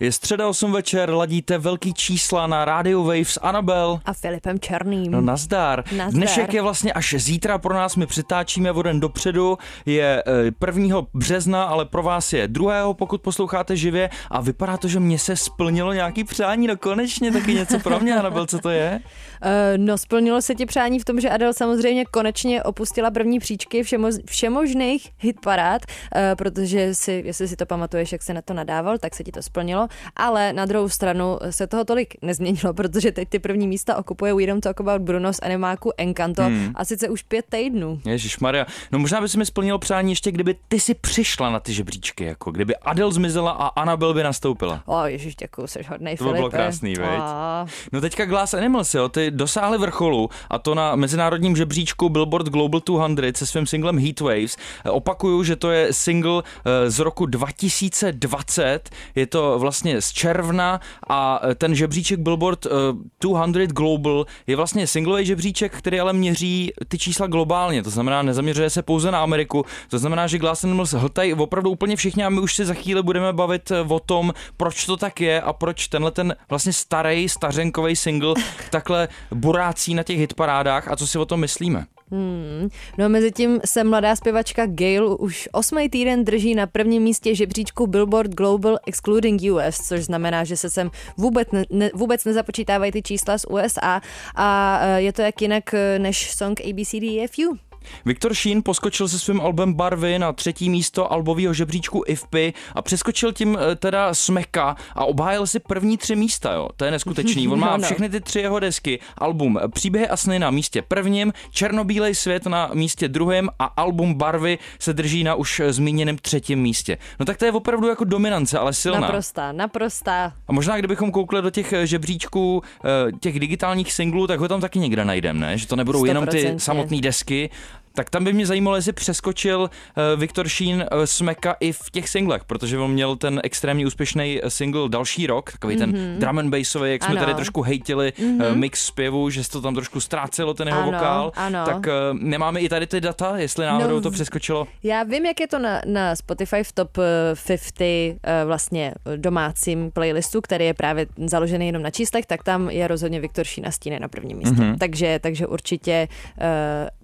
Je středa 8 večer, ladíte velký čísla na Radio Wave s Anabel. A Filipem Černým. No nazdar. Nazdar. Dnešek je vlastně až zítra pro nás, my přitáčíme o den dopředu, je eh, 1. března, ale pro vás je 2. pokud posloucháte živě a vypadá to, že mě se splnilo nějaký přání, no konečně taky něco pro mě, Anabel, co to je? Uh, no, splnilo se ti přání v tom, že Adele samozřejmě konečně opustila první příčky všemo- všemožných hitparád, uh, protože si, jestli si to pamatuješ, jak se na to nadával, tak se ti to splnilo, ale na druhou stranu se toho tolik nezměnilo, protože teď ty první místa okupuje We Don't Talk About Bruno z animáku Encanto hmm. a sice už pět týdnů. Ježíš Maria. No možná by si mi splnilo přání ještě, kdyby ty si přišla na ty žebříčky, jako kdyby Adel zmizela a Anabel by nastoupila. O, ježiš, děkuju, jsi hodnej, To by bylo krásný, veď? No teďka Glass Animals, jo, ty dosáhly vrcholu a to na mezinárodním žebříčku Billboard Global 200 se svým singlem Heatwaves. Opakuju, že to je single eh, z roku 2020, je to vlastně z června a eh, ten žebříček Billboard eh, 200 Global je vlastně singlový žebříček, který ale měří ty čísla globálně, to znamená nezaměřuje se pouze na Ameriku, to znamená, že Glass Animals hltají opravdu úplně všichni a my už se za chvíli budeme bavit eh, o tom, proč to tak je a proč tenhle ten vlastně starý, stařenkový single takhle burácí na těch hitparádách a co si o tom myslíme. Hmm. No a mezi tím se mladá zpěvačka Gail už osmý týden drží na prvním místě žebříčku Billboard Global Excluding US, což znamená, že se sem vůbec, ne, ne, vůbec nezapočítávají ty čísla z USA a eh, je to jak jinak eh, než song ABCDEFU. Viktor Sheen poskočil se svým albem Barvy na třetí místo albového žebříčku IFPy a přeskočil tím eh, teda Smeka a obhájil si první tři místa, jo. To je neskutečný. On má No, no. všechny ty tři jeho desky. Album Příběhy a sny na místě prvním, Černobílej svět na místě druhém a album Barvy se drží na už zmíněném třetím místě. No tak to je opravdu jako dominance, ale silná. Naprostá, naprostá. A možná, kdybychom koukli do těch eh, žebříčků eh, těch digitálních singlů, tak ho tam taky někde najdeme, ne? Že to nebudou jenom ty samotné desky. Tak tam by mě zajímalo, jestli přeskočil uh, Viktor Sheen uh, Smeka i v těch singlech, protože on měl ten extrémně úspěšný eh, single další rok, takový ten drum and bassový, jak jsme Mhm. Ano. tady trošku hejtili mm-hmm. uh, mix zpěvu, že se to tam trošku ztrácelo, ten jeho Ano, vokál. ano. Tak uh, nemáme i tady ty data, jestli náhodou No, to přeskočilo. Já vím, jak je to na, na Spotify v top eh, 50 eh, vlastně domácím playlistu, který je právě založený jenom na číslech, tak tam je rozhodně Viktor Šína stíne na prvním místě. Mhm. Mm-hmm. Takže, takže určitě uh,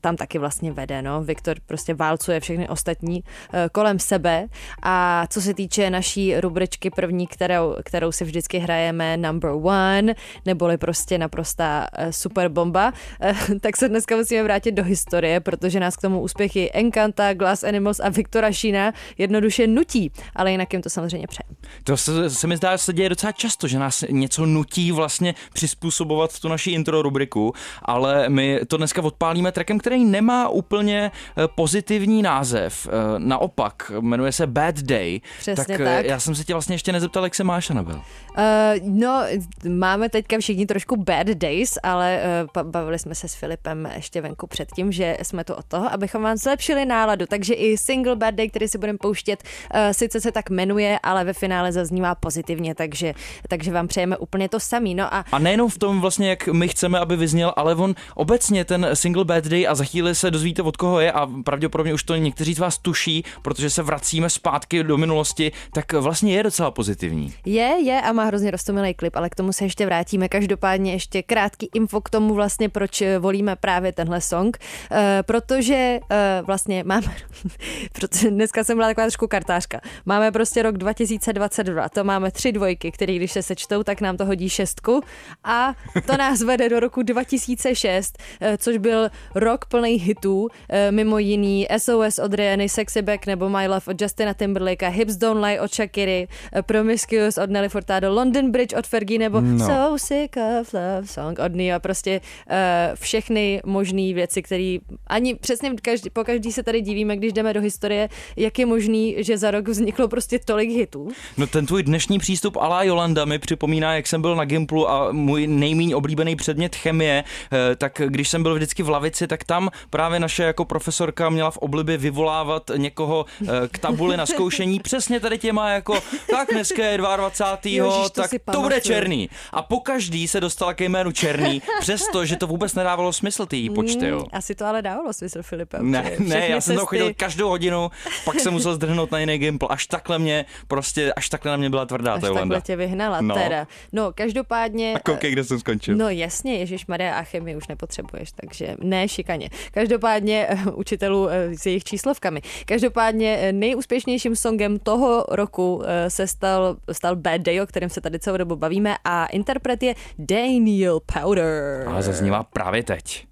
tam taky vlastně vede, no. Viktor prostě válcuje všechny ostatní uh, kolem sebe a co se týče naší rubričky první, kterou, kterou si vždycky hrajeme number one, neboli prostě naprostá uh, super bomba, uh, tak se dneska musíme vrátit do historie, protože nás k tomu úspěchy Encanta, Glass Animals a Viktora Šína jednoduše nutí, ale jinak jim to samozřejmě přejem. To se, se mi zdá, že se děje docela často, že nás něco nutí vlastně přizpůsobovat tu naši intro rubriku, ale my to dneska odpálíme trackem, který nemá úplně eh, pozitivní název. Eh, Naopak, jmenuje se Bad Day. Přesně eh, tak. já jsem se tě vlastně ještě nezeptal, jak se máš, Anabel. Uh, no, máme teďka všichni trošku bad days, ale uh, bavili jsme se s Filipem ještě venku předtím, že jsme tu od toho, abychom vám zlepšili náladu. Takže i single bad day, který si budeme pouštět, uh, sice se tak jmenuje, ale ve finále zaznívá pozitivně, takže, takže vám přejeme úplně to samý. No a A nejenom v tom vlastně, jak my chceme, aby vyzněl, ale on obecně ten single Bad Day a za chvíli se dozvíte, od koho je a pravděpodobně už to někteří z vás tuší, protože se vracíme zpátky do minulosti, tak vlastně je docela pozitivní. Je, je a má hrozně roztomilý klip, ale k tomu se ještě vrátíme. Každopádně ještě krátký info k tomu vlastně, proč eh, volíme právě tenhle song, uh, protože uh, vlastně máme, protože dneska jsem byla taková trošku kartářka, máme prostě rok 2022, to máme tři dvojky, které když se sečtou, tak nám to hodí šestku a to nás vede do roku 2006, eh, což byl rok plný hitů mimo jiný SOS od Rihanny, Sexy Back nebo My Love od Justina Timberlake, Hips Don't Lie od Shakiry, eh, Promiscuous od Nelly Furtado, London Bridge od Fergie nebo no. So Sick of Love Song od Nia. Prostě uh, všechny možné věci, které ani přesně každý, po každý se tady divíme, když jdeme do historie, jak je možný, že za rok vzniklo prostě tolik hitů. No ten tvůj dnešní přístup Alá Jolanda mi připomíná, jak jsem byl na Gimplu a můj nejméně oblíbený předmět chemie, eh, tak když jsem byl vždycky v lavici, tak tam právě naše jako profesorka měla v oblibě vyvolávat někoho eh, k tabuli na zkoušení přesně tady těma jako, tak dneska je 22. Ježiš, to tak to bude černý. A po každý se dostala ke jménu černý, přesto, že to vůbec nedávalo smysl ty počty. Jo. Mm, asi to ale dávalo smysl, Filipe. Ne, ne, já jsem to chodil každou hodinu, pak jsem musel zdrhnout na jiný Gimpl, až takhle mě prostě, až takhle na mě byla tvrdá až ta takhle tě vyhnala no. teda. No, každopádně... A koukej, kde jsem skončil. No jasně, Ježíš Maria a chemii už nepotřebuješ, takže ne šikaně. Každopádně učitelů eh, s jejich číslovkami. Každopádně eh, nejúspěšnějším songem toho roku eh, se stal, stal Bad Day, o kterém se tady celou dobu bavíme a interpret je Daniel Powder. A zaznívá právě teď.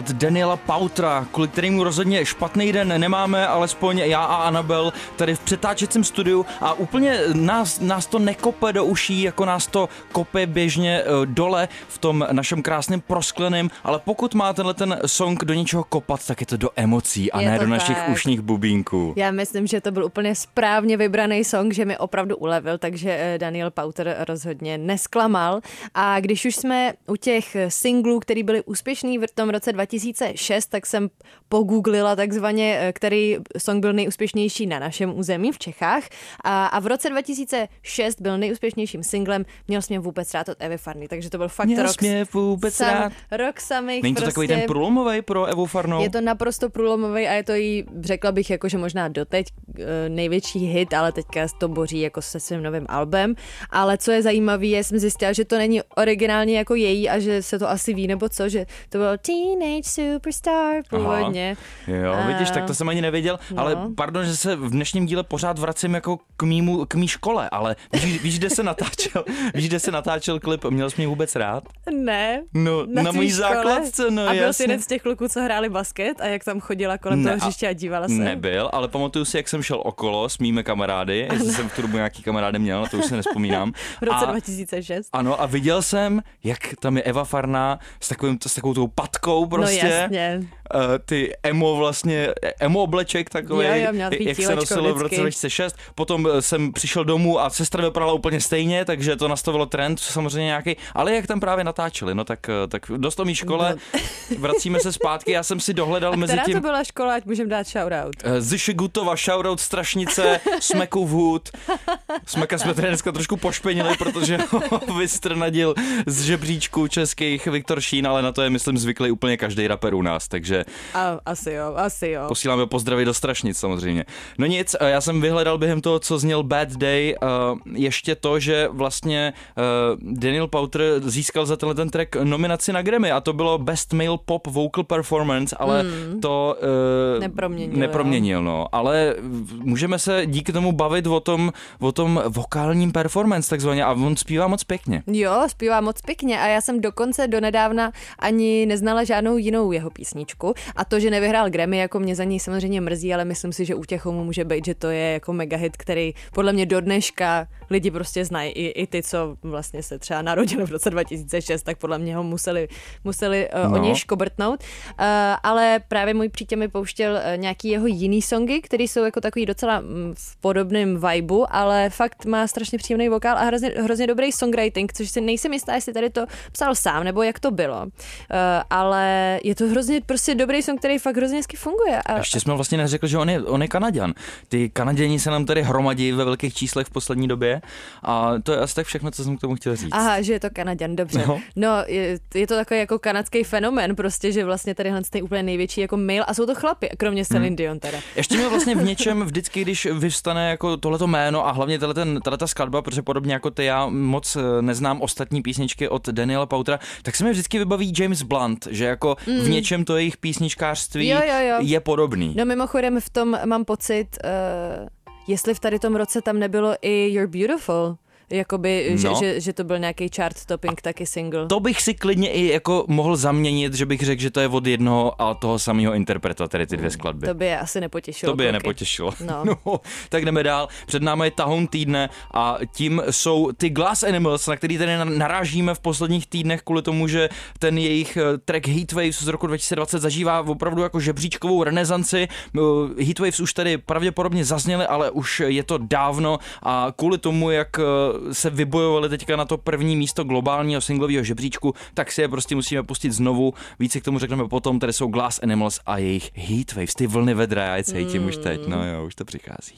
Od Daniela Pautra, kvůli kterému rozhodně špatný den nemáme, alespoň já a Anabel tady v přetáčecím studiu a úplně nás, nás to nekope do uší, jako nás to kope běžně uh, dole v tom našem krásném proskleném, ale pokud má tenhle ten song do něčeho kopat, tak je to do emocí a je ne do tak. našich ušních bubínků. Já myslím, že to byl úplně správně vybraný song, že mi opravdu ulevil, takže eh, Daniel Pauter rozhodně nesklamal. A když už jsme u těch singlů, který byly úspěšný v tom roce 2006, tak jsem pogooglila takzvaně, eh, který song byl nejúspěšnější na našem území v Čechách. A, a v roce 2006 byl nejúspěšnějším singlem Měl mě vůbec rád od Evy Farny, takže to byl fakt Měl rok, mě vůbec sam, rád. rok samých Není to prostě, takový ten průlomový pro Evu Farnou? Je to naprosto průlomový a je to jí, řekla bych, jako, že možná doteď eh, největší hit, ale teďka to boří jako se svým novým albem. Ale co je zajímavé, je, jsem zjistila, že to není originálně jako její a že se to asi ví, nebo co, že to byl Teenage Superstar původně. Aha. Jo, a... vidíš, tak to jsem ani nevěděl, no. ale pardon, že se v dnešním díle pořád vracím jako k, mýmu, k mý škole, ale víš, víš, kde se natáčel, víš, kde se natáčel klip Měl jsi mě vůbec rád? Ne. No, na, na mojí základce, no A byl jsi jeden z těch kluků, co hráli basket a jak tam chodila kolem ne, toho hřiště a dívala se? Nebyl, ale pamatuju si, jak jsem šel okolo s mými kamarády, jestli jsem v tu dobu nějaký kamarády měl, to už se nespomínám. v roce a, 2006. Ano, a viděl jsem, jak tam je Eva Farná s, takovým, s takovou tou patkou prostě. No jasně. Uh, ty emo vlastně, emo obleček takový, jo, jo, jak se nosilo v roce 2006. Potom eh, jsem přišel domů a sestra vypadala úplně stejně, takže to nastavilo trend, samozřejmě nějaký, ale jak tam právě natáčeli, no tak, eh, tak dost mý škole, no. vracíme se zpátky, já jsem si dohledal a mezi tím. to byla škola, ať můžeme dát shoutout? Zišigutova, shoutout Strašnice, Smekův hud. Smeka jsme tady dneska trošku pošpenili, protože ho vystrnadil z žebříčku českých Viktor Šín, ale na to je, myslím, zvyklý úplně každý rapper u nás, takže... A, asi jo, asi jo. Posíláme pozdravy do Strašnic samozřejmě. No nic, eh, já jsem vyhledal během toho, co zněl Bad Day, uh, ještě to, že vlastně uh, Daniel Powter získal za tenhle ten track nominaci na Grammy a to bylo Best Male Pop Vocal Performance, ale hmm. to uh, neproměnil, neproměnil no. Ale můžeme se díky tomu bavit o tom, o tom vokálním performance takzvaně a on zpívá moc pěkně. Jo, zpívá moc pěkně a já jsem dokonce donedávna ani neznala žádnou jinou jeho písničku a to, že nevyhrál Grammy, jako mě za něj samozřejmě mrzí, ale myslím si, že u těch může být, že to je jako mega hit, který podle mě do dneška lidi prostě znají. I, i ty, co vlastně se třeba narodili v roce 2006, tak podle mě ho museli, museli uh, no. o něj škobrtnout. Uh, ale právě můj přítel mi pouštěl uh, nějaký jeho jiný songy, které jsou jako takový docela mm, v podobném vibu, ale fakt má strašně příjemný vokál a hrozně, hrozně dobrý songwriting, což si nejsem jistá, jestli tady to psal sám, nebo jak to bylo. Uh, ale je to hrozně prostě dobrý song, který fakt hrozně hezky funguje. A... Ještě jsme vlastně neřekli, že on je, on je Kanaděn. Ty Kanaděni se nám tady hromadí ve velkých číslech v poslední době a to je asi tak všechno, co jsem k tomu chtěl říct. Aha, že je to Kanaděn, dobře. No, no je, je, to takový jako kanadský fenomén, prostě, že vlastně tady je úplně největší jako mail a jsou to chlapy, kromě Celine hmm. Dion teda. Ještě mě vlastně v něčem vždycky, když vyvstane jako tohleto jméno a hlavně tato skladba, protože podobně jako ty já moc eh, neznám ostatní písničky od Daniela Pautra, tak se mi vždycky vybaví James Blunt, že jako mm. v něčem to jejich písničkářství jo, jo, jo. je podobný. No mimochodem v tom mám pocit, uh, jestli v tady tom roce tam nebylo i You're Beautiful, Jakoby, no. že, že, že to byl nějaký chart topping, taky single. To bych si klidně i jako mohl zaměnit, že bych řekl, že to je od jednoho a toho samého interpreta, tedy ty dvě skladby. To by je asi nepotěšilo. To by je nepotěšilo. No. no. tak jdeme dál. Před námi je tahoun týdne a tím jsou ty Glass Animals, na který tady narážíme v posledních týdnech kvůli tomu, že ten jejich eh, track Heatwaves z roku 2020 zažívá opravdu jako žebříčkovou renesanci. Eh, Heatwaves už tady pravděpodobně zazněly, ale už je to dávno a kvůli tomu, jak eh, se vybojovali teďka na to první místo globálního singlového žebříčku, tak si je prostě musíme pustit znovu. Více k tomu řekneme potom, tady jsou Glass Animals a jejich Heatwaves, ty vlny vedra, já je cítím mm. už teď, no jo, už to přichází.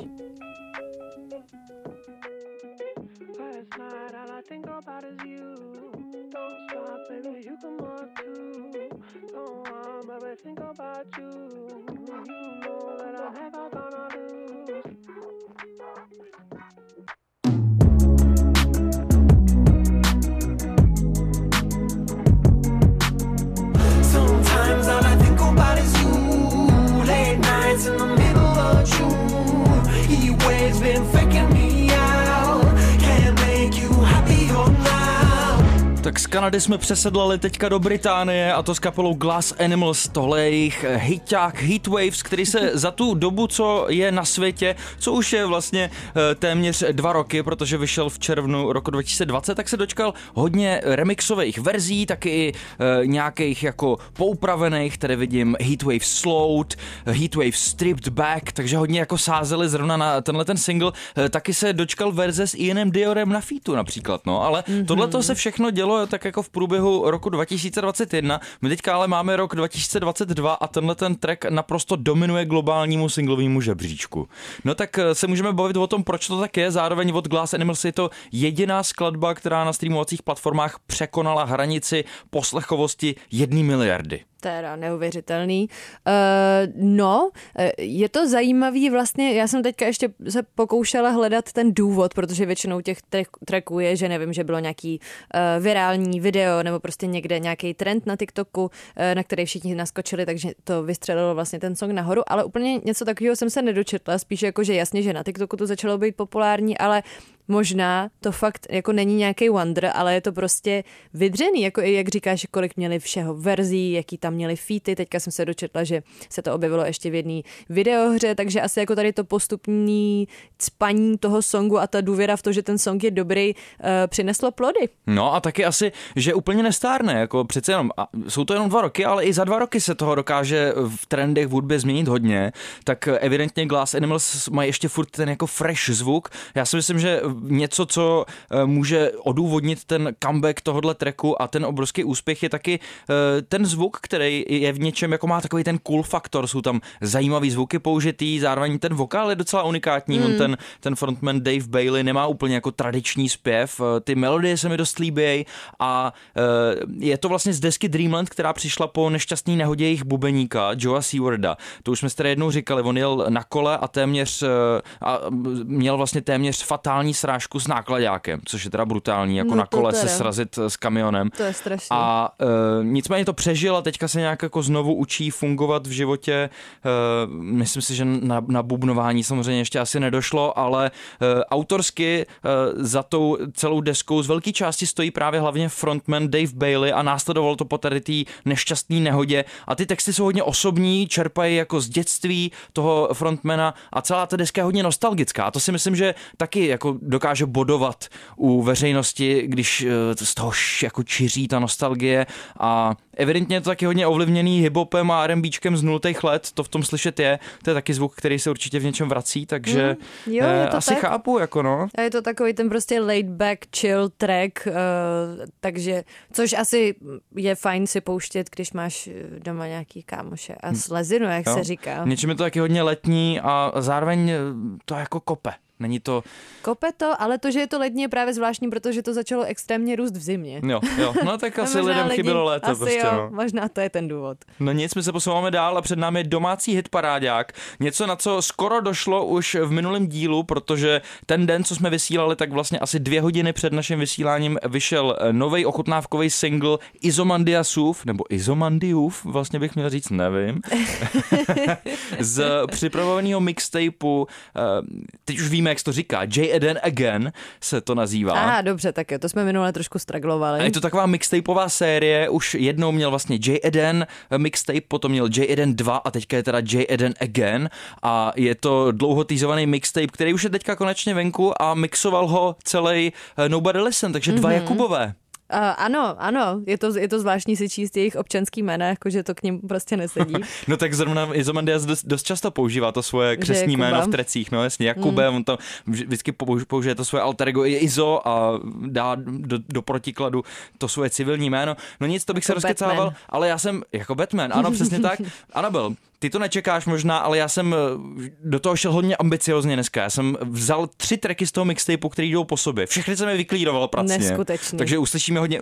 think about you. You know that I never gonna Kanady jsme přesedlali teďka do Británie a to s kapelou Glass Animals. Tohle je jejich hiták Heatwaves, který se za tu dobu, co je na světě, co už je vlastně eh, téměř dva roky, protože vyšel v červnu roku 2020, tak se dočkal hodně remixových verzí, taky i e, nějakých jako poupravených, které vidím Heatwave Slowed, Heatwave Stripped Back, takže hodně jako sázeli zrovna na tenhle ten single. Taky se dočkal verze s Ianem Diorem na featu například, no, ale mm-hmm. tohle to se všechno dělo tak jako v průběhu roku 2021. My teďka ale máme rok 2022 a tenhle ten track naprosto dominuje globálnímu singlovému žebříčku. No tak eh, se můžeme bavit o tom, proč to tak je. Zároveň od Glass Animals je to jediná skladba, která na streamovacích platformách překonala hranici poslechovosti jedné miliardy teda neuvěřitelný. Uh, no, eh, je to zajímavý vlastně, já jsem teďka ještě se pokoušela hledat ten důvod, protože většinou těch tracků je, že nevím, že bylo nějaký uh, virální video nebo prostě někde nějaký trend na TikToku, uh, na který všichni naskočili, takže to vystřelilo vlastně ten song nahoru, ale úplně něco takového jsem se nedočetla, spíše jako, že jasně, že na TikToku to začalo být populární, ale možná to fakt jako není nějaký wonder, ale je to prostě vydřený, jako jak říkáš, kolik měli všeho verzí, jaký tam měli feety, teďka jsem se dočetla, že se to objevilo ještě v jedné videohře, takže asi jako tady to postupní spaní toho songu a ta důvěra v to, že ten song je dobrý, uh, přineslo plody. No a taky asi, že úplně nestárne, jako přece jenom, a jsou to jenom dva roky, ale i za dva roky se toho dokáže v trendech v hudbě změnit hodně, tak evidentně Glass Animals mají ještě furt ten jako fresh zvuk. Já si myslím, že něco, co eh, může odůvodnit ten comeback tohohle tracku a ten obrovský úspěch je taky eh, ten zvuk, který je v něčem, jako má takový ten cool faktor, jsou tam zajímavý zvuky použitý, zároveň ten vokál je docela unikátní, mm. on ten, ten frontman Dave Bailey nemá úplně jako tradiční zpěv, eh, ty melodie se mi dost líbí a je to vlastně z desky Dreamland, která přišla po nešťastný nehodě jejich bubeníka Joa Sewarda. To už jsme si tady jednou říkali, on jel na kole a téměř a měl vlastně téměř fatální srážku s nákladákem, což je teda brutální, jako no na kole se srazit s kamionem. To je strašné. A e, nicméně to přežil a teďka se nějak jako znovu učí fungovat v životě. E, myslím si, že na, na bubnování samozřejmě ještě asi nedošlo, ale e, autorsky e, za tou celou deskou z velké části stojí právě hlavně frontman Dave Bailey a následovalo to po tady té nešťastné nehodě. A ty texty jsou hodně osobní, čerpají jako z dětství toho frontmana a celá ta deska je hodně nostalgická. A to si myslím, že taky jako dokáže bodovat u veřejnosti, když eh, z toho jako čiří ta nostalgie a evidentně je to taky hodně ovlivněný hiphopem a R&Bčkem z nultých let, to v tom slyšet je, to je taky zvuk, který se určitě v něčem vrací, takže mm, jo, je to asi tak. chápu, jako no. A je to takový ten prostě laid back, chill track, uh, takže, což asi je fajn si pouštět, když máš doma nějaký kámoše a slezinu, jak jo. se říká. Něčím je to taky hodně letní a zároveň to jako kope. Není to... Kope to, ale to, že je to lední, je právě zvláštní, protože to začalo extrémně růst v zimě. Jo, jo. No tak asi no, lidem chybělo léto. Asi prostě, jo, no. možná to je ten důvod. No nic, my se posouváme dál a před námi je domácí hit parádák. Něco, na co skoro došlo už v minulém dílu, protože ten den, co jsme vysílali, tak vlastně asi dvě hodiny před naším vysíláním vyšel nový ochutnávkový single Izomandiasův, nebo Izomandiův, vlastně bych měl říct, nevím, z připravovaného mixtapeu, eh, teď už víme, jak se to říká, J. Eden Again se to nazývá. Aha, dobře, tak jo, to jsme minule trošku straglovali. A je to taková mixtapeová série, už jednou měl vlastně J. Eden mixtape, potom měl J. Eden 2 a teďka je teda J. Eden Again a je to dlouho týzovaný mixtape, který už je teďka konečně venku a mixoval ho celý Nobody Listen, takže dva mm-hmm. Jakubové. Uh, ano, ano, je to, je to zvláštní si číst jejich občanský jména, jakože to k ním prostě nesedí. no tak zrovna Izomandias dost, dost často používá to svoje křesní jméno v trecích, no jasně, Jakube, mm. on tam vždycky použije to svoje alter ego Izo a dá do, do protikladu to svoje civilní jméno. No nic, to bych jako se rozkecával, ale já jsem, jako Batman, ano, přesně tak. Anabel, ty to nečekáš možná, ale já jsem eh, do toho šel hodně ambiciozně dneska. Já jsem vzal tři tracky z toho mixtapeu, který jdou po sobě. Všechny jsem je vyklíroval pracně. Neskutečný. Takže uslyšíme hodně,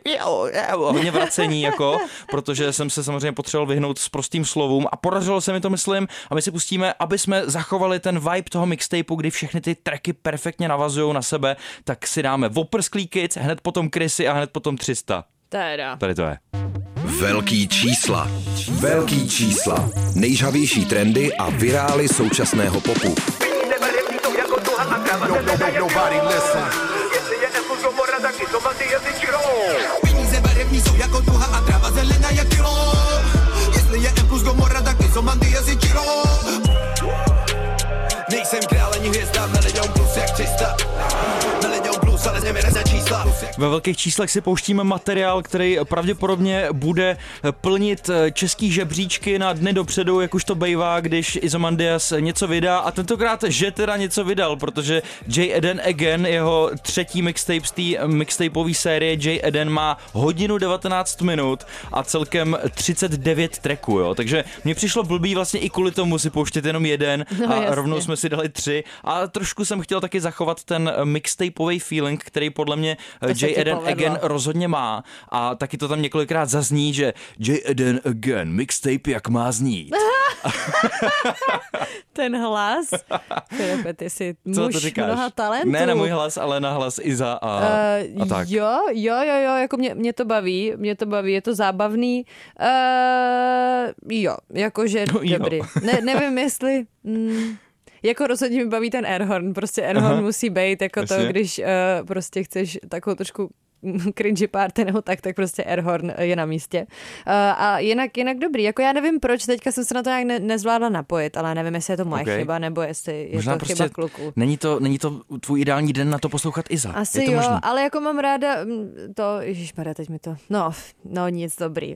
hodně vracení, jako, protože jsem se samozřejmě potřeboval vyhnout s prostým slovům a podařilo se mi to, myslím, a my si pustíme, aby jsme zachovali ten vibe toho mixtapeu, kdy všechny ty tracky perfektně navazují na sebe, tak si dáme Woprsklý Kids, hned potom Chrissy a hned potom 300. Teda. Tady to je. Velký čísla. Velký čísla. Nejžavější trendy a virály současného popu. Peníze barevní jsou jako duha a tráva zelená jak kilo. Jestli je M plus Gomorra, tak Izomandia si čiro. Ve velkých číslech si pouštíme materiál, který pravděpodobně bude plnit český žebříčky na dny dopředu, jak už to bývá, když Izomandias něco vydá a tentokrát, že teda něco vydal, protože J. Eden Again, jeho třetí mixtape z té mixtapeové série J. Eden má hodinu 19 minut a celkem 39 tracků, jo. Takže mně přišlo blbý vlastně i kvůli tomu si pouštět jenom jeden no, a jasně. rovnou jsme si dali tři a trošku jsem chtěl taky zachovat ten mixtapeový feeling, který podle mě to J. Eden povedlo. Again rozhodně má a taky to tam několikrát zazní, že J. Eden Again, mixtape jak má znít. Ten hlas, Filipe, ty jsi Co muž to říkáš? mnoha talentů. Ne na můj hlas, ale na hlas Iza a, uh, a tak. Jo, jo, jo, jo, jako mě, mě to baví, mě to baví, je to zábavný. Uh, jo, jakože no, dobrý. Jo. Ne, nevím, jestli... Mm, jako rozhodně mi baví ten airhorn, prostě airhorn Aha. musí být jako Jasně. to, když uh, prostě chceš takovou trošku cringy party nebo tak, tak prostě Airhorn je na místě. Uh, a jinak, jinak dobrý, jako já nevím proč, teďka jsem se na to nějak ne, nezvládla napojit, ale nevím, jestli je to moje okay. chyba, nebo jestli je Možná to prostě chyba kluku. Není to, není to tvůj ideální den na to poslouchat Iza. Asi je to jo, možný? ale jako mám ráda mm, to, ježišmarja, teď mi to, no, no nic, dobrý. Uh,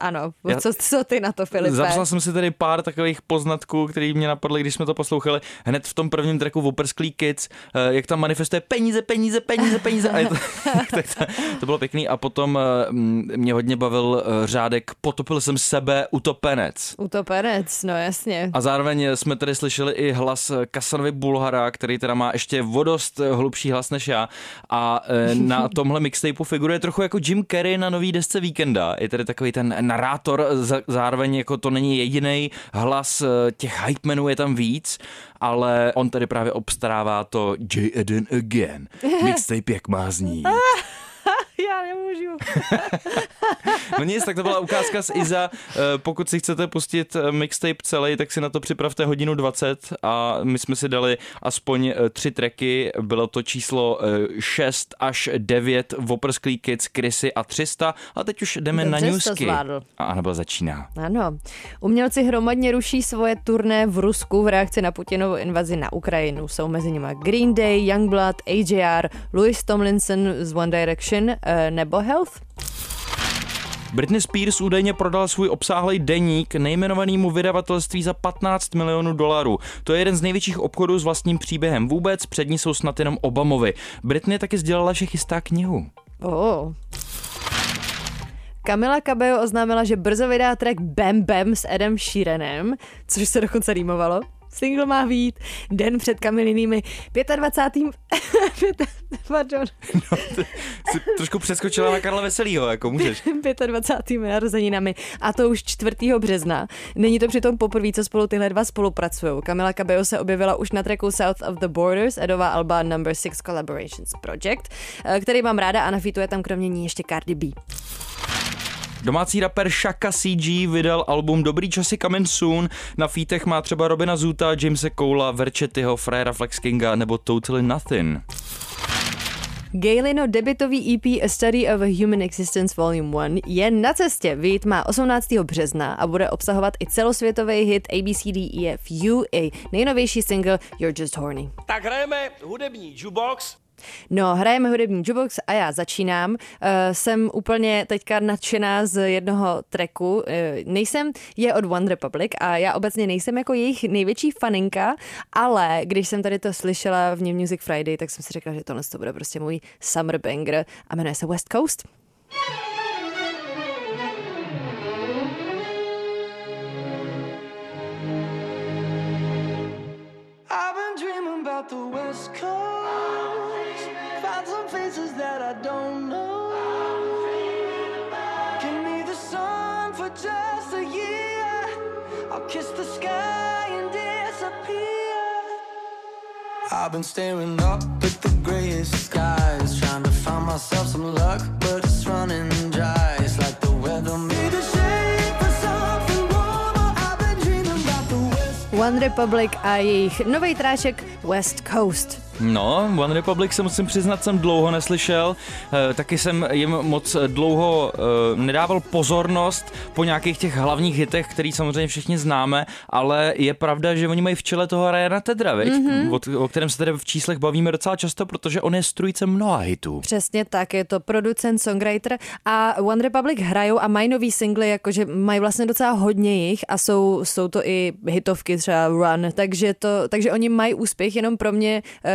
ano, já, co, co ty na to, Filipe? Zapsal jsem si tady pár takových poznatků, které mě napadly, když jsme to poslouchali hned v tom prvním tracku Woppersklý Kids, jak tam manifestuje peníze, peníze, peníze, peníze a je to, tak to, to bylo pěkný a potom eh, mě hodně bavil eh, řádek Potopil jsem sebe utopenec. Utopenec, no jasně. A zároveň jsme tady slyšeli i hlas Kasanovy Bulhara, který teda má ještě vodost hlubší hlas než já a eh, na tomhle mixtapeu figuruje trochu jako Jim Carrey na nový desce Víkenda. Je tady takový ten narátor, zároveň jako to není jediný hlas těch hypemenů je tam víc, ale on tady právě obstarává to J. Eden Again. Mixtape jak má znít. Já nemůžu. No nic, tak to byla ukázka z Iza. Eh, pokud si chcete pustit eh, mixtape celý, tak si na to připravte hodinu 20 a my jsme si dali aspoň eh, tři tracky. Bylo to číslo 6 až 9 Voprsklý Kids, Chrisy a 300 a teď už jdeme Dobře na newsky. zvládl. A Anabel začíná. Ano. Umělci hromadně ruší svoje turné v Rusku v reakci na Putinovu invazi na Ukrajinu. Jsou mezi nimi Green Day, Youngblood, AJR, Louis Tomlinson z One Direction nebo Health. Britney Spears údajně prodala svůj obsáhlý deník nejmenovanému vydavatelství za 15 milionů dolarů. To je jeden z největších obchodů s vlastním příběhem vůbec, před ní jsou snad jenom Obamovi. Britney taky sdělala, že chystá knihu. Oh. Kamila Cabello oznámila, že brzo vydá track Bam Bam s Edem Sheeranem, což se dokonce rýmovalo. Single má být den před Kamilinými 25. Pardon, Jsi trošku přeskočila na Karla Veselýho, jako můžeš. 25. narozeninami a to už 4. března. Není to přitom poprvé, co spolu tyhle dva spolupracují. Kamila Cabello se objevila už na tracku South of the Borders, Edova Alba Number 6 Collaborations Project, eh, který mám ráda a nafituje tam kromě ní ještě Cardi B. Domácí rapper Shaka CG vydal album Dobrý časy coming soon. Na fítech má třeba Robina Zuta, Jamese Cola, Verchettyho, Fryera Flex Kinga nebo Totally Nothing. Gailino debitový EP A Study of a Human Existence Volume 1 je na cestě. Vyjít má 18. března a bude obsahovat i celosvětový hit ABCDEFU, a nejnovější single You're Just Horny. Tak hrajeme hudební jukebox. No, hrajeme hudební jukebox a já začínám. Uh, jsem úplně teďka nadšená z jednoho tracku. Uh, nejsem, je od One Republic a já obecně nejsem jako jejich největší faninka, ale když jsem tady to slyšela v New Music Friday, tak jsem si řekla, že tohle to bude prostě můj summer banger a jmenuje se West Coast. I've been dreaming about the West Coast. Faces that I don't know. Give me the sun for just a year. I'll kiss the sky and disappear. I've been staring up at the grayest skies, trying to find myself some luck, but it's running dry. It's like the weather made a shape. I've. One Republic a jejich nový tráček West Coast. No, One Republic se musím přiznat, jsem dlouho neslyšel, e, taky jsem jim moc dlouho e, nedával pozornost po nějakých těch hlavních hitech, který samozřejmě všichni známe, ale je pravda, že oni mají v čele toho Ryana Tedra, mm-hmm. o, o kterém se tady v číslech bavíme docela často, protože on je strujce mnoha hitů. Přesně tak, je to producent, songwriter a One Republic hrajou a mají nový singly, jakože mají vlastně docela hodně jich a jsou, jsou to i hitovky třeba Run, takže, to, takže oni mají úspěch, jenom pro mě uh,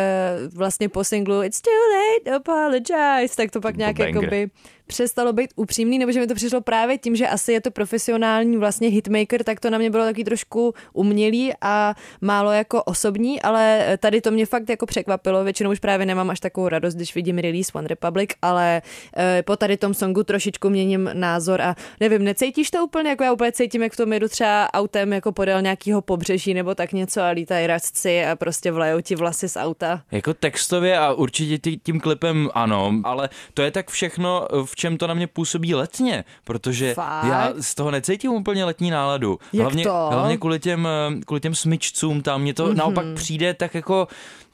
vlastně po singlu It's too late, apologize, tak to pak nějak jakoby přestalo být upřímný, nebo že mi to přišlo právě tím, že asi je to profesionální vlastně hitmaker, tak to na mě bylo taky trošku umělý a málo jako osobní, ale tady to mě fakt jako překvapilo. Většinou už právě nemám až takovou radost, když vidím release One Republic, ale eh, po tady tom songu trošičku měním názor a nevím, necítíš to úplně, jako já úplně cítím, jak v tom jedu třeba autem jako podél nějakého pobřeží nebo tak něco a lítají razci a prostě vlajou ti vlasy z auta. Jako textově a určitě tí- tím klipem ano, ale to je tak všechno, v čem to na mě působí letně, protože Fakt? já z toho necítím úplně letní náladu. Jak hlavně, to? hlavně kvůli těm, kvůli těm smyčcům tam, mně to mm-hmm. naopak přijde tak jako,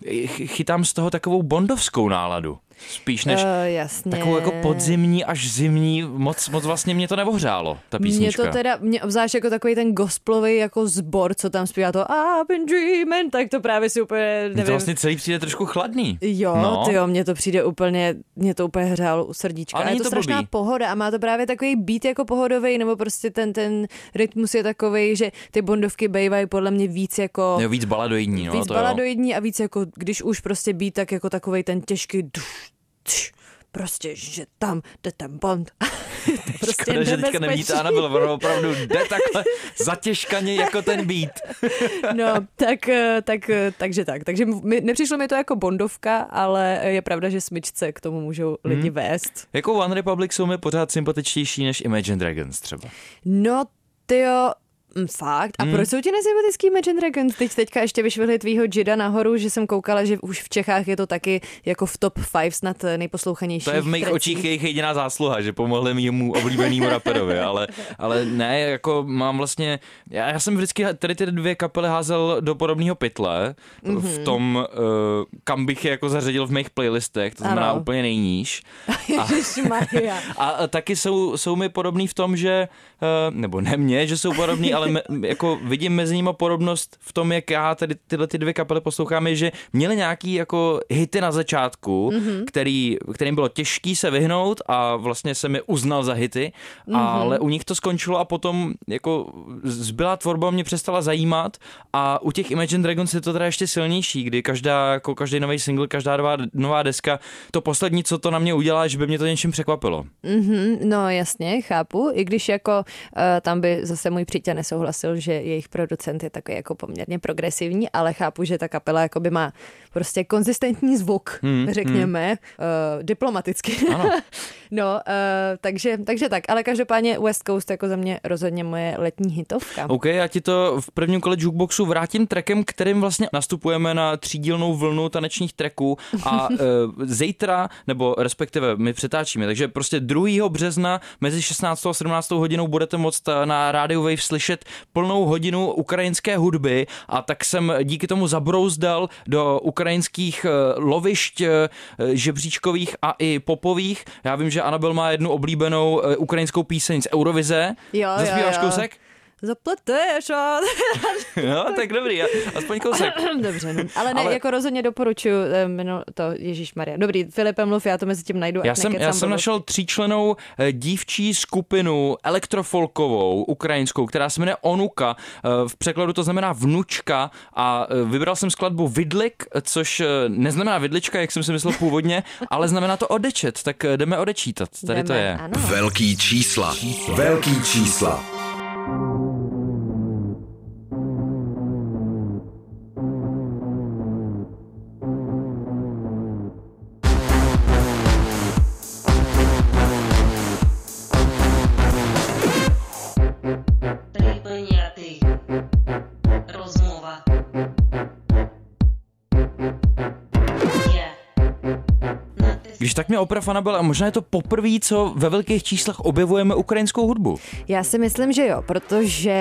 ch- chytám z toho takovou bondovskou náladu. Spíš než Uh, jasně. takovou jako podzimní až zimní, moc, moc vlastně mě to nevohřálo, ta Mně písnička. to teda, mě obzvlášť jako takový ten gospelový jako zbor, co tam zpívá to I've been dreaming, tak to právě si úplně, nevím. to vlastně celý přijde trošku chladný. Jo, no. no. jo, mně to přijde úplně, mě to úplně hřálo u srdíčka. Ale A je to, to strašná blbý. pohoda a má to právě takový beat jako pohodový, nebo prostě ten, ten rytmus je takový, že ty bondovky bývají podle mě víc jako Jo, víc baladoidní, no, víc to jo. baladoidní a víc jako, když už prostě beat, tak jako takový ten těžký duš, tš, prostě, že tam jde ten bond. To prostě Škoda, že teďka nevidíte nebezpečný. Anabel, opravdu jde takhle zatěžkaně jako ten beat. No, tak, eh, tak, eh, takže tak. Takže mi, nepřišlo mi to jako bondovka, ale je pravda, že smyčce k tomu můžou lidi Hmm. vést. Jako One Republic jsou mi pořád sympatičtější než Imagine Dragons třeba. No, tyjo, Mm, fakt? A hmm. proč jsou ti nesympatický Imagine Dragons? Teď teďka ještě vyšvihli tvýho Jida nahoru, že jsem koukala, že už v Čechách je to taky jako v top 5 snad nejposlouchanější. To je v mých trecích. očích jejich jediná zásluha, že pomohli mému oblíbenému raperovi, ale, ale ne, jako mám vlastně, já, já jsem vždycky tady ty dvě kapely házel do podobného pytle, mm-hmm. v mhm. tom, uh, kam bych je jako zařadil v mých playlistech, to znamená ano. úplně nejníž. A, a taky jsou, jsou mi podobný v tom, že, nebo ne mě, že jsou podobný, ale me, jako vidím mezi nimi podobnost v tom, jak já tady tyhle ty dvě kapely poslouchám, je, že měli nějaký jako hity na začátku, mm-hmm. který, kterým bylo těžký se vyhnout a vlastně se mi uznal za hity, mm-hmm. ale u nich to skončilo a potom jako zbylá tvorba mě přestala zajímat a u těch Imagine Dragons je to teda ještě silnější, kdy každá, jako každý nový single, každá nová, nová deska, to poslední, co to na mě udělá, že by mě to něčím překvapilo. Mm-hmm, no jasně, chápu, i když jako tam by zase můj přítel nesouhlasil, že jejich producent je takový jako poměrně progresivní, ale chápu, že ta kapela jakoby má prostě konzistentní zvuk, hmm, řekněme, hmm. Uh, diplomaticky. Ano. no, uh, takže, takže tak, ale každopádně West Coast jako za mě rozhodně moje letní hitovka. OK, já ti to v prvním kole jukeboxu vrátím trekem, kterým vlastně nastupujeme na třídílnou vlnu tanečních treků a uh, zítra, nebo respektive my přetáčíme, takže prostě 2. března mezi 16. a 17. hodinou budete moct na Radio Wave slyšet plnou hodinu ukrajinské hudby a tak jsem díky tomu zabrouzdal do ukrajinských eh, lovišť eh, žebříčkových a i popových. Já vím, že Anabel má jednu oblíbenou eh, ukrajinskou píseň z Eurovize. Jo, Zaspíváš jo, jo. kousek? Zapleteš a... no, tak dobrý, aspoň kousek. Dobře, no. ale ne, ale... jako rozhodně doporučuji jméno to Ježíš Maria. Dobrý, Filipe, mluv, já to mezi tím najdu. Já jsem, já jsem našel tříčlenou eh, dívčí skupinu elektrofolkovou, ukrajinskou, která se jmenuje Onuka. Eh, v překladu to znamená vnučka a eh, vybral jsem skladbu Vidlik, což neznamená vidlička, jak jsem si myslel původně, ale znamená to odečet, tak jdeme odečítat. Tady jdeme, to je. Ano. Velký čísla. Velký čísla. Thank you. Tak mě oprav a možná je to poprvé, co ve velkých číslech objevujeme ukrajinskou hudbu. Já si myslím, že jo, protože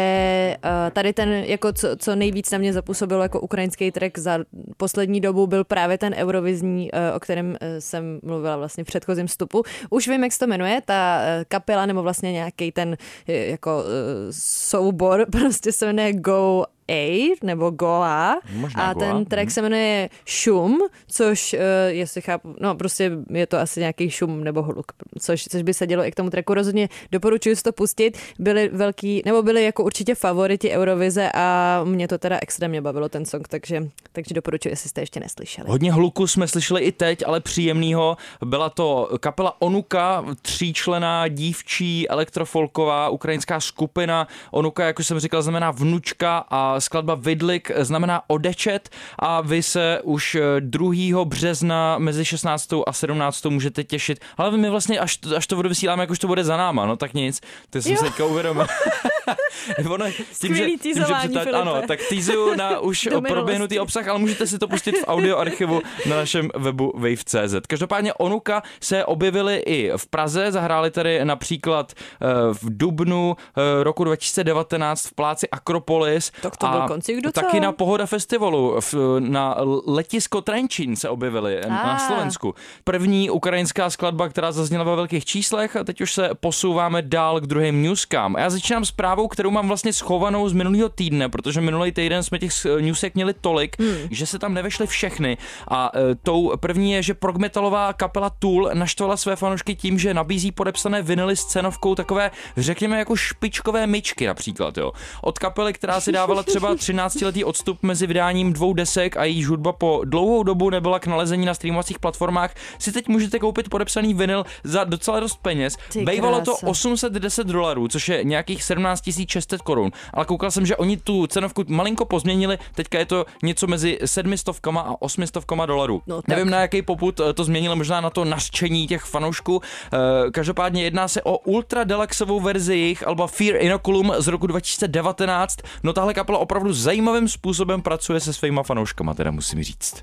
uh, tady ten, jako co, co nejvíc na mě zapůsobilo jako ukrajinský track za poslední dobu byl právě ten eurovizní, uh, o kterém uh, jsem mluvila vlastně v předchozím vstupu. Už vím, jak se to jmenuje, ta uh, kapela nebo vlastně nějaký ten uh, jako uh, soubor prostě se jmenuje Go a nebo Goa Možná a Goa. ten track hmm. se jmenuje Šum, což, uh, jestli chápu, no prostě je to asi nějaký šum nebo hluk, což, což by se dělo i k tomu tracku. Rozhodně doporučuji si to pustit. Byli velký, nebo byli jako určitě favoriti Eurovize a mě to teda extrémně bavilo ten song, takže, takže doporučuji, jestli jste ještě neslyšeli. Hodně hluku jsme slyšeli i teď, ale příjemného. Byla to kapela Onuka, tříčlená dívčí elektrofolková ukrajinská skupina. Onuka, jak už jsem říkal, znamená vnučka a skladba Vidlik znamená odečet a vy se už 2. Eh, března mezi 16. a 17. můžete těšit. Ale my vlastně, až, až to odvysíláme, jak už to bude za náma, no tak nic. To jsem jo. se teďka uvědomil. ono, tím, že, tím, že přetát, ano, tak týzuju na už proběhnutý obsah, ale můžete si to pustit v audio archivu na našem webu wave.cz. Každopádně Onuka se objevili i v Praze, zahráli tady například eh, v Dubnu eh, roku 2019 v pláci Akropolis. Tak to byl koncik docela. Taky na Pohoda festivalu v, na letisko Trenčín se objevili a. na Slovensku. První ukrajinská skladba, která zazněla ve velkých číslech a teď už se posouváme dál k druhým newskám. A já začínám s zprávou, kterou mám vlastně schovanou z minulého týdne, protože minulý týden jsme těch newsek měli tolik, hmm. že se tam nevešly všechny. A e, tou první je, že progmetalová kapela Tool naštvala své fanoušky tím, že nabízí podepsané vinily s cenovkou takové, řekněme, jako špičkové myčky například. Jo. Od kapely, která si dávala třeba třeba 13-letý odstup mezi vydáním dvou desek a její hudba po dlouhou dobu nebyla k nalezení na streamovacích platformách, si teď můžete koupit podepsaný vinyl za docela dost peněz. Ty Bejvalo to krása. 810 dolarů, což je nějakých 17 600 korun. Ale koukal jsem, že oni tu cenovku malinko pozměnili, teďka je to něco mezi 700 a 800 dolarů. No tak. Nevím, na jaký poput eh, to změnili, možná na to naštění těch fanoušků. Eh, Každopádně jedná se o ultra deluxovou verzi jejich alba Fear Inoculum z roku 2019. No tahle kapela opravdu zajímavým způsobem pracuje se svýma fanouškama, teda musím říct.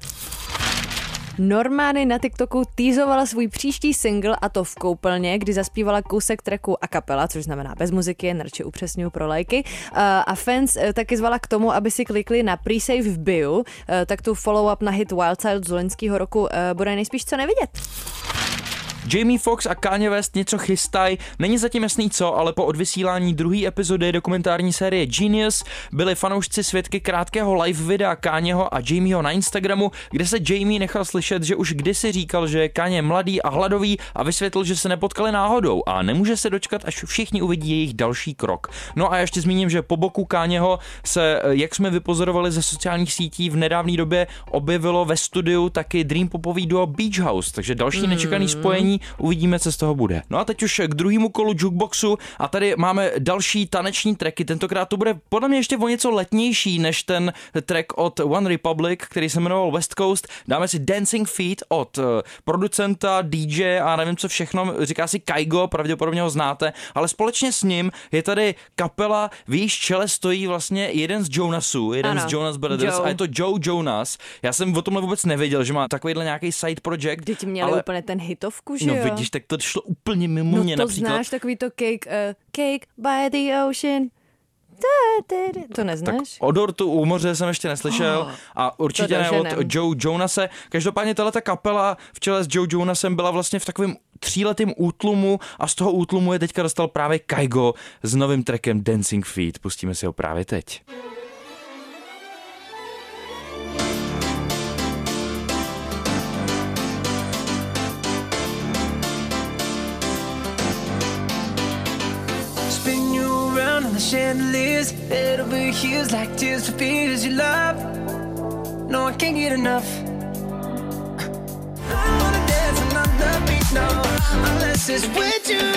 Normány na TikToku týzovala svůj příští single a to v koupelně, kdy zaspívala kousek tracku a kapela, což znamená bez muziky, jen radši upřesňuju pro lajky. Uh, A fans eh, taky zvala k tomu, aby si klikli na pre-save v bio, eh, tak tu follow-up na hit Wild Child z loňského roku eh, bude nejspíš co nevidět. Jamie Foxx a Kanye West něco chystají, není zatím jasný co, ale po odvysílání druhé epizody dokumentární série Genius byli fanoušci svědky krátkého live videa Kanyeho a Jamieho na Instagramu, kde se Jamie nechal slyšet, že už kdysi říkal, že je Kanye mladý a hladový a vysvětlil, že se nepotkali náhodou a nemůže se dočkat, až všichni uvidí jejich další krok. No a ještě zmíním, že po boku Kanyeho se, jak jsme vypozorovali ze sociálních sítí v nedávné době, objevilo ve studiu taky Dream Popový duo Beach House, takže další nečekaný spojení, uvidíme, co z toho bude. No a teď už k druhému kolu jukeboxu a tady máme další taneční tracky, tentokrát to bude podle mě ještě o něco letnější než ten track od One Republic, který se jmenoval West Coast. Dáme si Dancing Feet od eh, producenta, DJ a nevím co všechno, říká si Kaigo, pravděpodobně ho znáte, ale společně s ním je tady kapela, v jejíž čele stojí vlastně jeden z Jonasů, jeden Ano, z Jonas Brothers Joe. a je to Joe Jonas. Já jsem o tomhle vůbec nevěděl, že má takovýhle nějaký side project. Teď měli ale... úplně ten hitovku, že No jo? vidíš, tak to šlo úplně mimo no mě to například. znáš, takový to cake, uh, cake by the ocean. To Tak neznáš? o Dortu u moře jsem ještě neslyšel a určitě ne od. Joe Jonase. Každopádně tato kapela v čele s Joe Jonasem byla vlastně v takovém tříletým útlumu a z toho útlumu je teďka dostal právě Kaigo s novým trackem Dancing Feet. Pustíme si ho právě teď. Chandeliers, head over heels like tears for fears you love. No, I can't get enough. I don't wanna dance another beat, no, unless it's with you.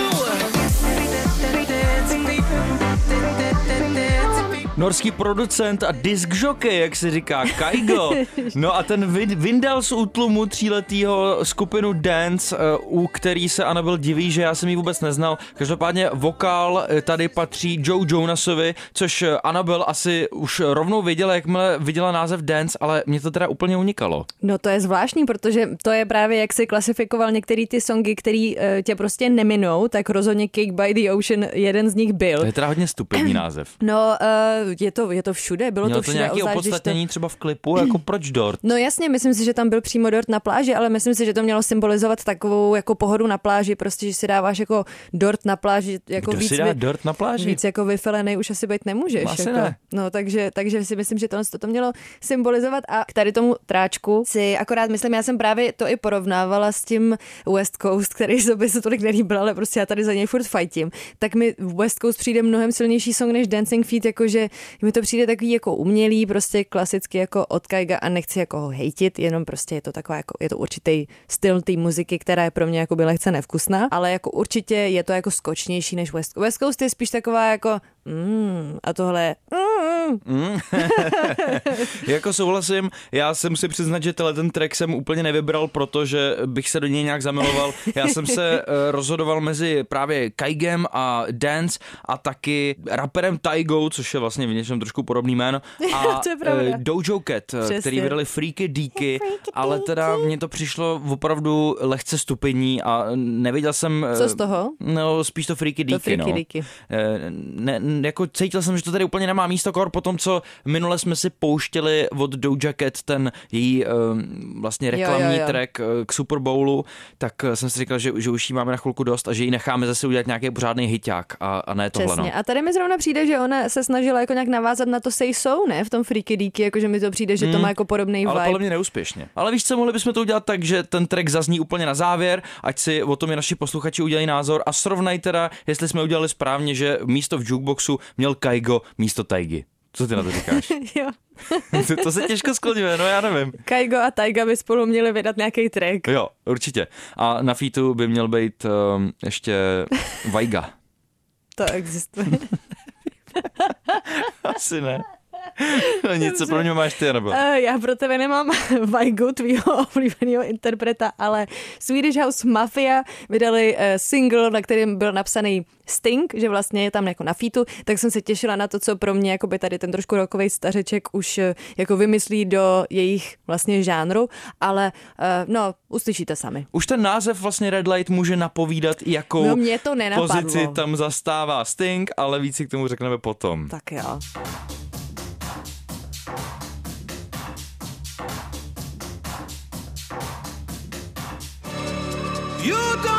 Dancing feet, dancing feet. Norský producent a disc jockey, jak se říká, Kaigo. No a ten vy- vyndal z útlumu tříletýho skupinu Dance, eh, u který se Anabel diví, že já jsem ji vůbec neznal. Každopádně vokál eh, tady patří Joe Jonasovi, což eh, Anabel asi už rovnou věděla, jakmile viděla název Dance, ale mě to teda úplně unikalo. No to je zvláštní, protože to je právě, jak si klasifikoval některé ty songy, které tě prostě neminou, tak rozhodně Cake by the Ocean jeden z nich byl. To je teda hodně stupidní název. No, uh, je, to, je to všude, bylo Mělo to to všude. nějaké obzvlášť, když opodstatnění třeba v klipu, jako proč Dort? No jasně, myslím si, že tam byl přímo dort na pláži, ale myslím si, že to mělo symbolizovat takovou jako pohodu na pláži, prostě, že si dáváš jako dort na pláži, jako Kdo víc, si dá Dort na pláži? víc jako vyfelenej už asi být nemůžeš. Asi jako. ne. No takže, takže si myslím, že tohle to mělo symbolizovat a k tady tomu tráčku si akorát myslím, já jsem právě to i porovnávala s tím West Coast, který sobě se tolik nelíbil, ale prostě já tady za něj furt fajtím, tak mi West Coast přijde mnohem silnější song než Dancing Feet, jakože mi to přijde takový jako umělý, prostě klasicky jako od Kaiga a nechci jako ho hejtit, jenom prostě je to taková jako, je to určitý styl té muziky, která je pro mě jako by lehce nevkusná, ale jako určitě je to jako skočnější než West Coast. West Coast je spíš taková jako mm, a tohle je mm, Jako souhlasím, já se musím přiznat, že tenhle ten track jsem úplně nevybral, protože bych se do něj nějak zamiloval. Já jsem se eh, rozhodoval mezi právě Kaigem a Dance a taky raperem Taigo, což je vlastně v něčem trošku podobný jméno, a To je pravda. eh, Dojo Cat, eh, Přesně. který vydali Freaky Deaky, ale teda mně to přišlo opravdu lehce stupidní a nevěděl jsem... eh, Co z toho? No, spíš to Freaky To Deaky, Freaky no. Eh, Ne, jako cítil jsem, že to tady úplně nemá místo kor po tom, co minule jsme si pouštěli od Doja Cat ten její vlastně reklamní Jo, jo, jo. track k Super Bowlu, tak jsem si říkal, že, že už jí máme na chvilku dost a že ji necháme zase udělat nějaký pořádný hiťák a, a ne tohle. Přesně. No. A tady mi zrovna přijde, že ona se snažila jako nějak navázat na to Say So, ne? V tom Freaky Deaky, jakože mi to přijde, že to Hmm. má jako podobný Ale vibe. podle mě neúspěšně. Ale víš co, mohli bychom to udělat tak, že ten track zazní úplně na závěr, ať si o tom i naši posluchači udělají názor a srovnají teda, jestli jsme udělali správně, že místo v jukeboxu měl Kaigo místo Taigy. Co ty na to říkáš? jo. to, to se těžko skloňuje, no já nevím. Kaigo a Taiga by spolu měli vydat nějaký track. Jo, určitě. A na featu by měl být um, ještě Vajga. To existuje. Asi ne. No nic, co pro mě máš ty, nebo? Uh, já pro tebe nemám Vajgu, tvýho oblíbeného interpreta, ale Swedish House Mafia vydali uh, single, na kterým byl napsaný Sting, že vlastně je tam jako na featu, tak jsem se těšila na to, co pro mě jako by tady ten trošku rokový stařeček už uh, jako vymyslí do jejich vlastně žánru, ale uh, no, uslyšíte sami. Už ten název vlastně Red Light může napovídat, jakou no, mě to pozici tam zastává Sting, ale víc si k tomu řekneme potom. Tak jo. You don't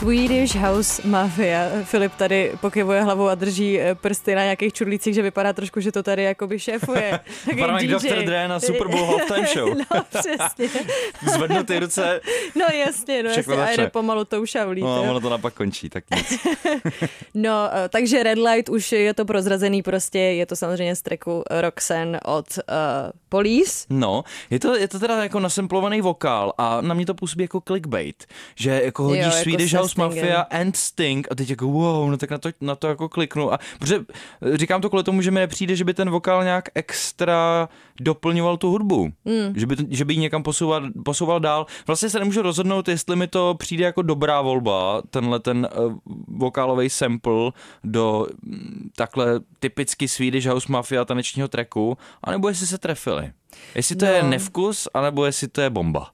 Swedish House Mafia. Filip tady pokyvuje hlavou a drží eh, prsty na nějakých čudlících, že vypadá trošku, že to tady jakoby šéfuje. Vypadá jak Dr. Dre na Super Bowl halftime show. no, přesně. Zvednu ty ruce. No jasně, no jasně. A jde pomalu tou šavlí. No, ono to napak končí, tak nic. no, eh, takže Red Light už je to prozrazený prostě, je to samozřejmě z tracku Roxanne od uh, Police. No, je to, je to teda jako nasemplovaný vokál a na mě to působí jako clickbait, že jako hodíš jo, jako Swedish House Mafia and Sting a teď jako wow, no tak na to, na to jako kliknu a protože říkám to kvůli tomu, že mi nepřijde, že by ten vokál nějak extra doplňoval tu hudbu, mm. že, by, že by ji někam posouval, posouval dál. Vlastně se nemůžu rozhodnout, jestli mi to přijde jako dobrá volba, tenhle ten uh, vokálový sample do um, takhle typicky Swedish House Mafia tanečního tracku, anebo jestli se trefili. Jestli to no. je nevkus, anebo jestli to je bomba.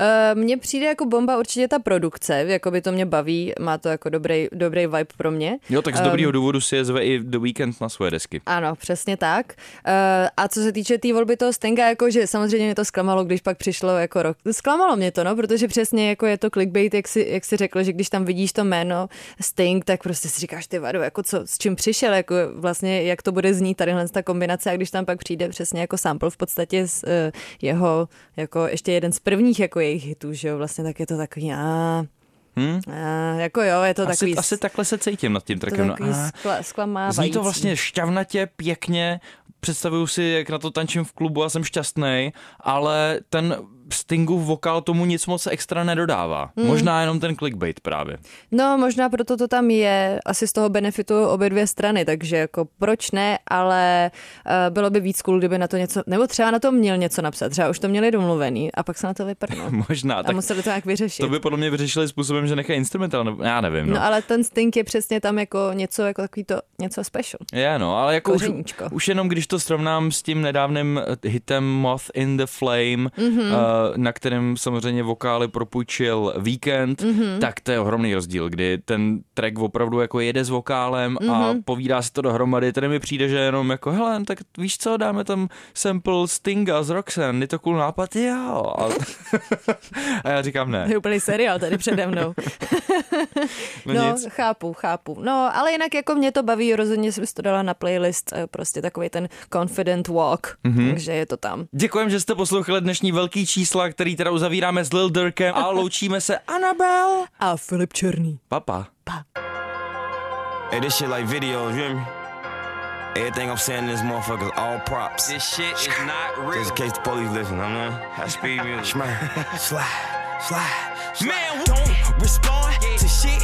Uh, mně přijde jako bomba určitě ta produkce, jako by to mě baví, má to jako dobrý, dobrý vibe pro mě. Jo, tak z um, dobrýho důvodu si je zve i The Weekend na svoje desky. Ano, přesně tak. Uh, a co se týče té tý volby toho Stenga, jako že samozřejmě mě to zklamalo, když pak přišlo jako rok. Zklamalo mě to, no, protože přesně jako je to clickbait, jak si, jak si řekl, že když tam vidíš to jméno Sting, tak prostě si říkáš, ty vado, jako co, s čím přišel, jako vlastně jak to bude znít tadyhle ta kombinace a když tam pak přijde přesně jako sample v podstatě z uh, jeho, jako ještě jeden z prvních jako jejich hitů, že jo, vlastně tak je to takový a Hmm? A, jako jo, je to asi, takový... Asi takhle se cítím nad tím trackem. To no, skla, zklamávající. Zní to vlastně šťavnatě, pěkně, představuju si, jak na to tančím v klubu a jsem šťastný, ale ten Stingův vokál tomu nic moc extra nedodává. Hmm. Možná jenom ten clickbait právě. No, možná proto to tam je. Asi z toho benefitují obě dvě strany, takže jako proč ne, ale uh, bylo by víc cool, kdyby na to něco, nebo třeba na to měl něco napsat. Třeba už to měli domluvený a pak se na to vyprnul. možná. A tak museli to nějak vyřešit. To by podle mě vyřešili způsobem, že nechají instrumentál, nebo já nevím. No. no. ale ten Sting je přesně tam jako něco, jako takový to, něco special. Je, no, ale jako už, už, jenom když to srovnám s tím nedávným hitem Moth in the Flame, mm-hmm. uh, na kterém samozřejmě vokály propůjčil Weekend, mm-hmm. tak to je ohromný rozdíl, kdy ten track opravdu jako jede s vokálem mm-hmm. a mhm. povídá si to dohromady. Tady mi přijde, že jenom jako, hele, tak víš co, dáme tam sample Stinga z Roxanne, je to cool nápad, jo. A, a já říkám ne. Je úplný seriál tady přede mnou. no, no nic. chápu, chápu. No, ale jinak jako mě to baví, rozhodně jsem to dala na playlist, eh, prostě takový ten confident walk, mm-hmm. takže je to tam. Děkujem, že jste poslouchali dnešní velký čísla, který teda uzavíráme s Lil Durkem a loučíme se Anabel a Filip Černý. Papa. Pa. Hey, this shit like videos, you hear me? Everything I'm saying in this motherfucker is all props. This shit is not real. Just in case the police listen, I mean. High speed music. slide, slide, slide. Man, don't respond to shit